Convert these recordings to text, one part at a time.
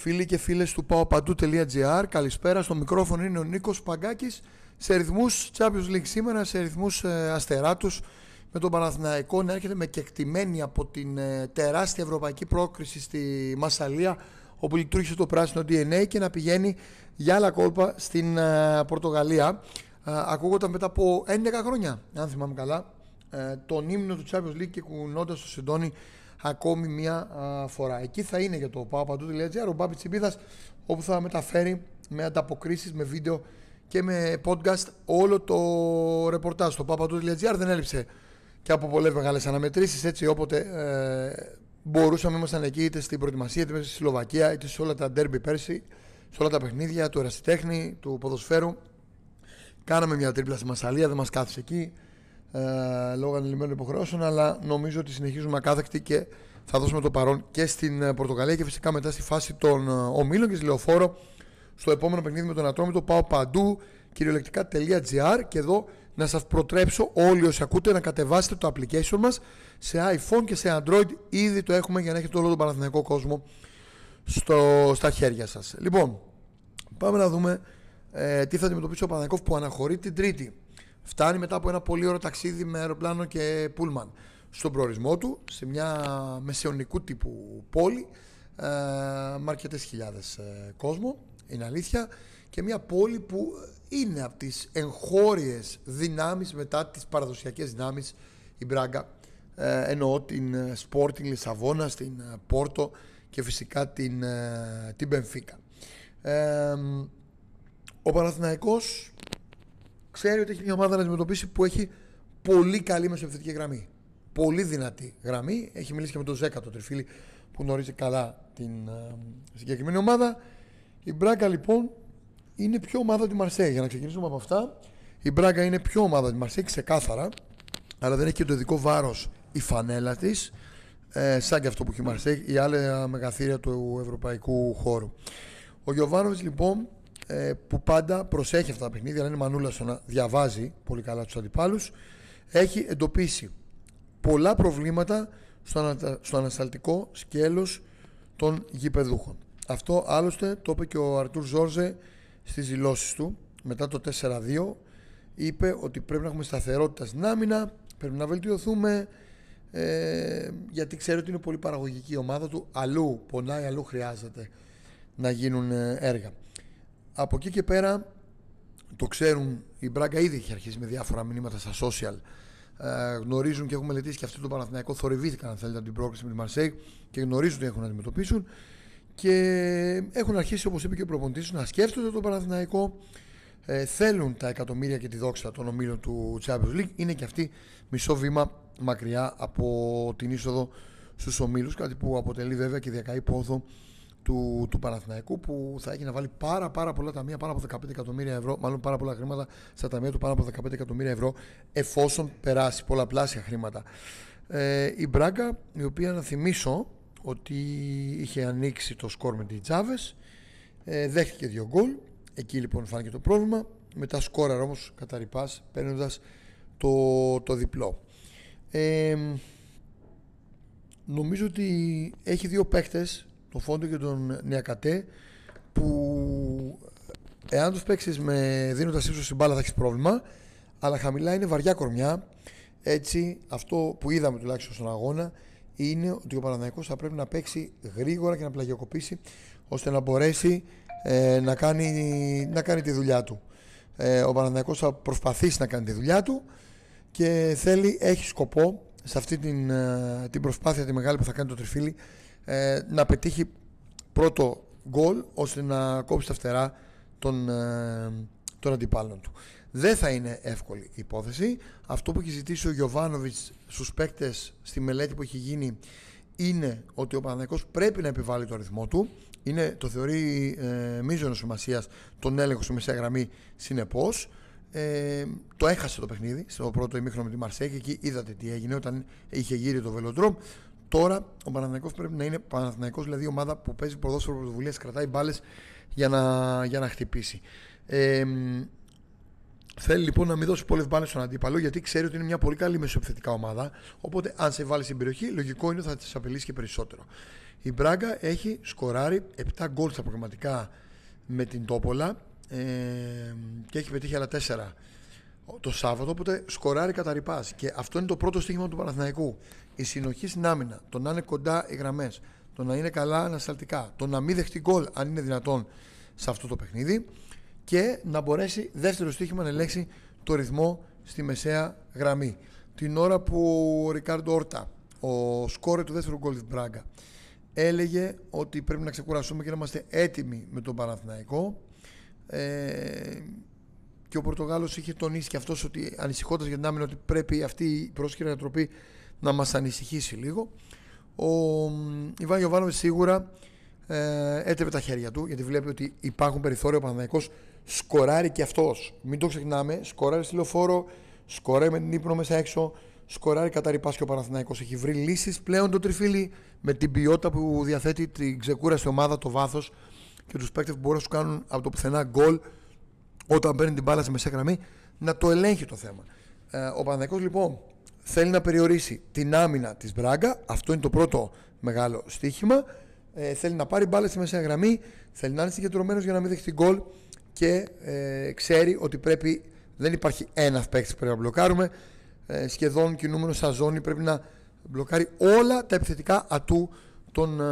Φίλοι και φίλες του paopαντού.gr Καλησπέρα, στο μικρόφωνο είναι ο Νίκος Παγκάκης Σε ρυθμούς Champions League σήμερα, σε ρυθμούς ε, αστεράτους. Με τον Παναθηναϊκό να έρχεται με κεκτημένη από την ε, τεράστια ευρωπαϊκή πρόκριση στη Μασαλία Όπου λειτουργήσε το πράσινο DNA και να πηγαίνει για άλλα κόλπα στην ε, Πορτογαλία. Ε, Ακούγονταν μετά από 11 χρόνια, αν θυμάμαι καλά ε, Τον ύμνο του Champions League και κουνώντας το συντόνι ακόμη μία φορά. Εκεί θα είναι για το paopandou.gr ο Μπάμπης Τσιμπίδας όπου θα μεταφέρει με ανταποκρίσεις, με βίντεο και με podcast όλο το ρεπορτάζ. Το paopandou.gr δεν έλειψε και από πολλές μεγάλες αναμετρήσεις έτσι όποτε ε, μπορούσαμε ήμασταν εκεί είτε στην προετοιμασία είτε στη Σλοβακία είτε σε όλα τα ντέρμπι πέρσι σε όλα τα παιχνίδια του ερασιτέχνη, του ποδοσφαίρου κάναμε μια τρίπλα στη Μασαλία δεν μας κάθισε εκεί ε, λόγω ανελημμένων υποχρεώσεων, αλλά νομίζω ότι συνεχίζουμε ακάθεκτοι και θα δώσουμε το παρόν και στην ε, Πορτογαλία και φυσικά μετά στη φάση των ε, ομίλων και στη λεωφόρο στο επόμενο παιχνίδι με τον Ατρόμητο πάω παντού κυριολεκτικά.gr και εδώ να σας προτρέψω όλοι όσοι ακούτε να κατεβάσετε το application μας σε iPhone και σε Android. Ήδη το έχουμε για να έχετε όλο τον Παναθηναϊκό κόσμο στο, στα χέρια σας. Λοιπόν πάμε να δούμε ε, τι θα αντιμετωπίσει ο Παναθηναϊκός που αναχωρεί την Τρίτη Φτάνει μετά από ένα πολύ ωραίο ταξίδι με αεροπλάνο και πούλμαν στον προορισμό του, σε μια μεσαιωνικού τύπου πόλη, ε, με αρκετέ χιλιάδες ε, κόσμο, είναι αλήθεια, και μια πόλη που είναι από τις εγχώριες δυνάμεις μετά τις παραδοσιακές δυνάμεις η Μπράγκα, ε, εννοώ την Sporting Λισαβόνα, την Πόρτο και φυσικά την, ε, την Μπενφίκα. Ε, ο Παναθηναϊκός ξέρει ότι έχει μια ομάδα να αντιμετωπίσει που έχει πολύ καλή μεσοεπιθετική γραμμή. Πολύ δυνατή γραμμή. Έχει μιλήσει και με τον Ζέκα, τον τριφίλη, που γνωρίζει καλά την uh, συγκεκριμένη ομάδα. Η Μπράγκα λοιπόν είναι πιο ομάδα τη Μαρσέη. Για να ξεκινήσουμε από αυτά, η Μπράγκα είναι πιο ομάδα τη Μαρσέη, ξεκάθαρα. Αλλά δεν έχει και το ειδικό βάρος η φανέλα της, ε, σαν και αυτό που έχει η Μαρσέη, η άλλη μεγαθύρια του ευρωπαϊκού χώρου. Ο Γιωβάνοβιτς λοιπόν ε, που πάντα προσέχει αυτά τα παιχνίδια, αλλά είναι μανούλα στο να διαβάζει πολύ καλά τους αντιπάλους, έχει εντοπίσει πολλά προβλήματα στο, ανα, στο ανασταλτικό σκέλος των γηπεδούχων. Αυτό άλλωστε το είπε και ο Αρτούρ Ζόρζε στις δηλώσεις του μετά το 4-2 είπε ότι πρέπει να έχουμε σταθερότητα στην άμυνα πρέπει να βελτιωθούμε ε, γιατί ξέρει ότι είναι πολύ παραγωγική η ομάδα του αλλού πονάει, αλλού χρειάζεται να γίνουν ε, έργα από εκεί και πέρα το ξέρουν, η Μπράγκα ήδη έχει αρχίσει με διάφορα μηνύματα στα social. Ε, γνωρίζουν και έχουν μελετήσει και αυτό το Παναθηναϊκό. Θορυβήθηκαν, αν θέλετε, από την πρόκληση με τη Μαρσέη και γνωρίζουν τι έχουν να αντιμετωπίσουν. Και έχουν αρχίσει, όπως είπε και ο προπονητής, να σκέφτονται το Παναθηναϊκό. Ε, θέλουν τα εκατομμύρια και τη δόξα των ομίλων του Champions League. Είναι και αυτοί μισό βήμα μακριά από την είσοδο στους ομίλους. Κάτι που αποτελεί βέβαια και διακαή πόθο του, του Παναθηναϊκού που θα έχει να βάλει πάρα, πάρα πολλά ταμεία, πάνω από 15 εκατομμύρια ευρώ, μάλλον πάρα πολλά χρήματα στα ταμεία του, πάνω από 15 εκατομμύρια ευρώ, εφόσον περάσει πολλαπλάσια χρήματα. Ε, η Μπράγκα, η οποία να θυμίσω ότι είχε ανοίξει το σκορ με τη Τζάβες, ε, δέχτηκε δύο γκολ. Εκεί λοιπόν φάνηκε το πρόβλημα. Μετά σκόρα όμως κατά ρηπά, παίρνοντας το, το διπλό. Ε, νομίζω ότι έχει δύο παίχτες τον Φόντο και τον Νιακατέ που εάν τους παίξεις με δίνοντας ύψος στην μπάλα θα έχεις πρόβλημα αλλά χαμηλά είναι βαριά κορμιά έτσι αυτό που είδαμε τουλάχιστον στον αγώνα είναι ότι ο Παναναϊκός θα πρέπει να παίξει γρήγορα και να πλαγιοκοπήσει ώστε να μπορέσει ε, να, κάνει, να κάνει τη δουλειά του. Ε, ο Παναναϊκός θα προσπαθήσει να κάνει τη δουλειά του και θέλει, έχει σκοπό σε αυτή την, ε, την προσπάθεια τη μεγάλη που θα κάνει το τριφύλι ε, να πετύχει πρώτο γκολ ώστε να κόψει τα φτερά των, ε, των αντιπάλων του. Δεν θα είναι εύκολη η υπόθεση. Αυτό που έχει ζητήσει ο Γιωβάνοβιτς στους παίκτες στη μελέτη που έχει γίνει είναι ότι ο Παναθηναϊκός πρέπει να επιβάλλει το αριθμό του. Είναι, το θεωρεί ε, μείζονο σημασίας τον έλεγχο στη μεσαία γραμμή. Συνεπώς, ε, το έχασε το παιχνίδι στο πρώτο ημίχρονο με τη Μαρσέκη. Εκεί είδατε τι έγινε όταν είχε γύρει το βελοντρόμ. Τώρα ο Παναθηναϊκός πρέπει να είναι Παναθηναϊκός, δηλαδή ομάδα που παίζει ποδόσφαιρο πρωτοβουλίας, κρατάει μπάλες για να, για να χτυπήσει. Ε, Θέλει λοιπόν να μην δώσει πολλές μπάλες στον αντίπαλο γιατί ξέρει ότι είναι μια πολύ καλή μεσοεπιθετικά ομάδα. Οπότε, αν σε βάλει στην περιοχή, λογικό είναι ότι θα τη απειλήσει και περισσότερο. Η Μπράγκα έχει σκοράρει 7 γκολ στα προγραμματικά με την Τόπολα ε, και έχει πετύχει άλλα 4 το Σάββατο. Οπότε σκοράρει κατά ρηπάς. Και αυτό είναι το πρώτο στοίχημα του Παναθηναϊκού. Η συνοχή στην άμυνα, το να είναι κοντά οι γραμμές, το να είναι καλά ανασταλτικά, το να μην δεχτεί γκολ αν είναι δυνατόν σε αυτό το παιχνίδι και να μπορέσει δεύτερο στοίχημα να ελέγξει το ρυθμό στη μεσαία γραμμή. Την ώρα που ο Ρικάρντο Όρτα, ο σκόρε του δεύτερου γκολ της Μπράγκα, έλεγε ότι πρέπει να ξεκουραστούμε και να είμαστε έτοιμοι με τον Παναθηναϊκό ε, και ο Πορτογάλος είχε τονίσει και αυτός ότι ανησυχώντας για την άμυνα ότι πρέπει αυτή η πρόσχερη ανατροπή να μας ανησυχήσει λίγο. Ο Ιβάν Ιωβάνοβιτ σίγουρα ε, έτρεπε τα χέρια του γιατί βλέπει ότι υπάρχουν περιθώρια ο Παναθηναϊκός σκοράρει και αυτός. Μην το ξεχνάμε, σκοράρει στη λεωφόρο σκοράρει με την ύπνο μέσα έξω σκοράρει κατά ρηπάς και ο Παναθηναϊκός έχει βρει λύσεις πλέον το τριφύλι με την ποιότητα που διαθέτει την ξεκούραστη ομάδα, το βάθος και τους παίκτες που μπορούν να σου κάνουν από το πουθενά γκολ όταν παίρνει την μπάλα σε μεσαία γραμμή να το ελέγχει το θέμα. Ε, ο Παναθηναϊκός λοιπόν θέλει να περιορίσει την άμυνα της Μπράγκα, αυτό είναι το πρώτο μεγάλο στοίχημα. Ε, θέλει να πάρει μπάλα στη μεσαία γραμμή, θέλει να είναι συγκεντρωμένος για να μην δεχτεί γκολ και ε, ξέρει ότι πρέπει, δεν υπάρχει ένας παίκτης που πρέπει να μπλοκάρουμε. Ε, σχεδόν κινούμενος σαν ζώνη πρέπει να μπλοκάρει όλα τα επιθετικά ατού των ε,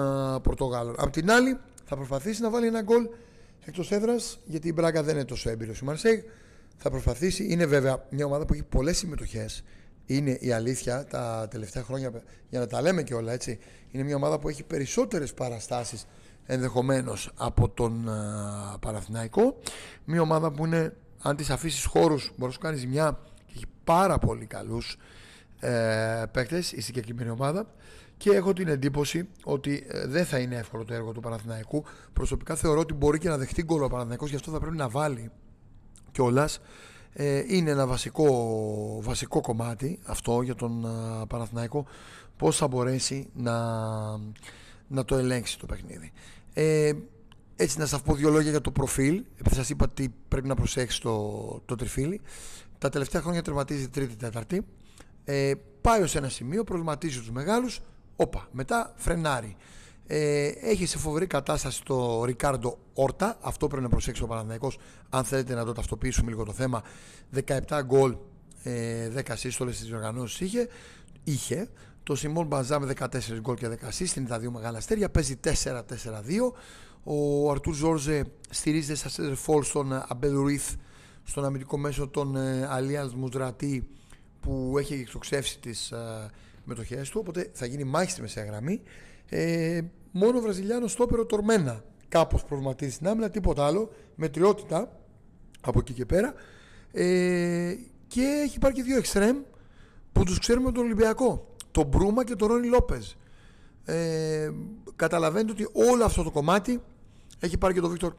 Πορτογάλων. Απ' την άλλη, θα προσπαθήσει να βάλει ένα γκολ εκτός έδρας, γιατί η Μπράγκα δεν είναι τόσο έμπειρος η Μαρσέγ. Θα προσπαθήσει, είναι βέβαια μια ομάδα που έχει πολλές συμμετοχές. Είναι η αλήθεια τα τελευταία χρόνια, για να τα λέμε και όλα έτσι, είναι μια ομάδα που έχει περισσότερες παραστάσεις ενδεχομένως από τον uh, Παναθηναϊκό. Μια ομάδα που είναι, αν της αφήσεις χώρους, μπορείς να σου κάνεις ζημιά και έχει πάρα πολύ καλούς ε, παίκτες η συγκεκριμένη ομάδα και έχω την εντύπωση ότι ε, δεν θα είναι εύκολο το έργο του Παναθηναϊκού. Προσωπικά θεωρώ ότι μπορεί και να δεχτεί γκολ ο Παναθηναϊκός, γι' αυτό θα πρέπει να βάλει κιόλας. Ε, είναι ένα βασικό, βασικό κομμάτι αυτό για τον ε, Παναθηναϊκό πώς θα μπορέσει να, να το ελέγξει το παιχνίδι. Ε, έτσι να σας πω δύο λόγια για το προφίλ επειδή σας είπα ότι πρέπει να προσέξει το, το τριφύλι τα τελευταία χρόνια τερματίζει τρίτη-τέταρτη ε, πάει ως ένα σημείο, προβληματίζει τους μεγάλους, όπα, μετά φρενάρει. Ε, έχει σε φοβερή κατάσταση το Ρικάρντο Όρτα, αυτό πρέπει να προσέξει ο Παναθηναϊκός αν θέλετε να το ταυτοποιήσουμε λίγο το θέμα. 17 γκολ, ε, 10 σύστολες στις οργανώσεις είχε, είχε. Το Σιμών Μπαζά με 14 γκολ και 10 assist, είναι τα δύο μεγάλα αστέρια, παίζει 4-4-2. Ο Αρτούρ Ζόρζε στηρίζεται στα Σέντερ στον Αμπέλ Ρουίθ, στον αμυντικό μέσο των ε, Αλίανς Μουζρατή που έχει εξοξεύσει τις ε, μετοχές του οπότε θα γίνει μάχη στη μεσαία γραμμή. Ε, μόνο ο Βραζιλιάνος στόπερο Τορμένα. Κάπως προβληματίζει στην άμυνα τίποτα άλλο. Με τριότητα από εκεί και πέρα. Ε, και έχει πάρει και δύο εξτρέμ που τους ξέρουμε τον Ολυμπιακό. Τον Μπρούμα και τον Ρόνι Λόπεζ ε, καταλαβαίνετε ότι όλο αυτό το κομμάτι έχει πάρει και τον Βίκτορ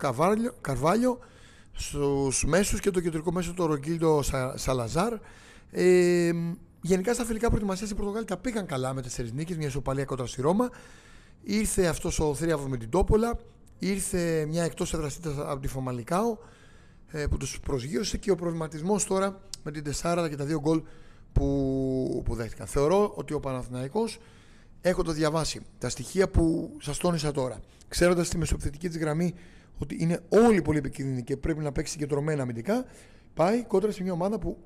Καρβάλιο στους μέσους και το κεντρικό μέσο το Ρογκίλντο Σαλαζάρ. Ε, γενικά στα φιλικά προετοιμασίας οι Πορτογάλοι τα πήγαν καλά με τέσσερις νίκες, μια ισοπαλία κοντά στη Ρώμα. Ήρθε αυτός ο θρίαβο με την Τόπολα. Ήρθε μια εκτός έδρασίτα από τη Φωμαλικάο ε, που τους προσγείωσε και ο προβληματισμός τώρα με την Τεσάρα και τα δύο γκολ που, που δέχτηκαν. Θεωρώ ότι ο Παναθηναϊκός έχω το διαβάσει τα στοιχεία που σας τόνισα τώρα, ξέροντας τη μεσοπιθετική της γραμμή ότι είναι όλοι πολύ επικίνδυνοι και πρέπει να παίξει συγκεντρωμένα αμυντικά, πάει κόντρα σε μια ομάδα που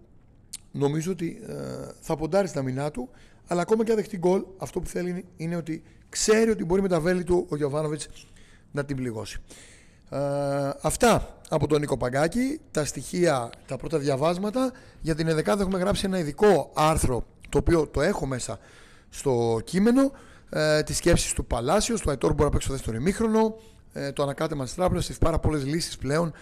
νομίζω ότι ε, θα ποντάρει στα μηνά του, αλλά ακόμα και αν δεχτεί γκολ, αυτό που θέλει είναι ότι ξέρει ότι μπορεί με τα βέλη του ο Γιωβάνοβιτς να την πληγώσει. Ε, αυτά από τον Νίκο Παγκάκη, τα στοιχεία, τα πρώτα διαβάσματα. Για την Εδεκάδα έχουμε γράψει ένα ειδικό άρθρο, το οποίο το έχω μέσα στο κείμενο, ε, τις σκέψεις του Παλάσιος, του Αϊτόρ μπορεί να παίξει στο δεύτερο ημίχρονο, ε, το ανακάτεμα της τράπεζας, έχει πάρα πολλές λύσεις πλέον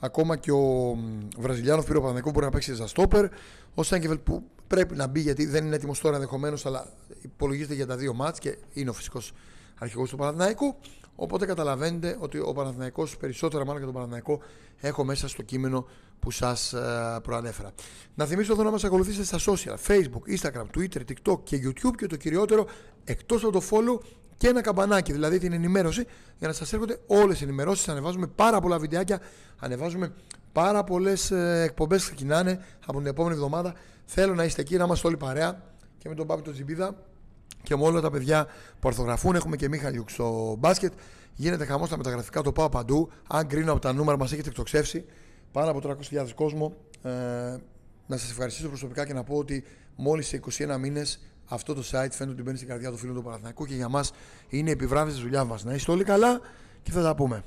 Ακόμα και ο Βραζιλιάνος Πύρο Παναδικό μπορεί να παίξει σαν στόπερ. Ο Σάγκεβελ που πρέπει να μπει γιατί δεν είναι έτοιμος τώρα ενδεχομένως, αλλά υπολογίζεται για τα δύο μάτς και είναι ο φυσικός αρχηγός του Παναθηναϊκού. Οπότε καταλαβαίνετε ότι ο Παναθηναϊκός περισσότερα μάλλον για τον Παναθηναϊκό έχω μέσα στο κείμενο που σας ε, προανέφερα. Να θυμίσω εδώ να μας ακολουθήσετε στα social, Facebook, Instagram, Twitter, TikTok και YouTube και το κυριότερο εκτός από το follow και ένα καμπανάκι, δηλαδή την ενημέρωση, για να σας έρχονται όλες οι ενημερώσεις. Ανεβάζουμε πάρα πολλά βιντεάκια, ανεβάζουμε πάρα πολλές ε, εκπομπές που ξεκινάνε από την επόμενη εβδομάδα. Θέλω να είστε εκεί, να είμαστε όλοι παρέα και με τον Πάπη τον Τζιμπίδα και με όλα τα παιδιά που αρθογραφούν. Έχουμε και Μίχαλιουκ στο μπάσκετ. Γίνεται χαμός στα μεταγραφικά, το πάω παντού. Αν κρίνω από τα νούμερα, μας έχετε εκτοξεύσει πάνω από 300.000 κόσμο. Ε, να σας ευχαριστήσω προσωπικά και να πω ότι μόλις σε 21 μήνες αυτό το site φαίνεται ότι μπαίνει στην καρδιά του φίλου του Παναθηναϊκού και για μας είναι η επιβράβευση της δουλειάς μας. Να είστε όλοι καλά και θα τα πούμε.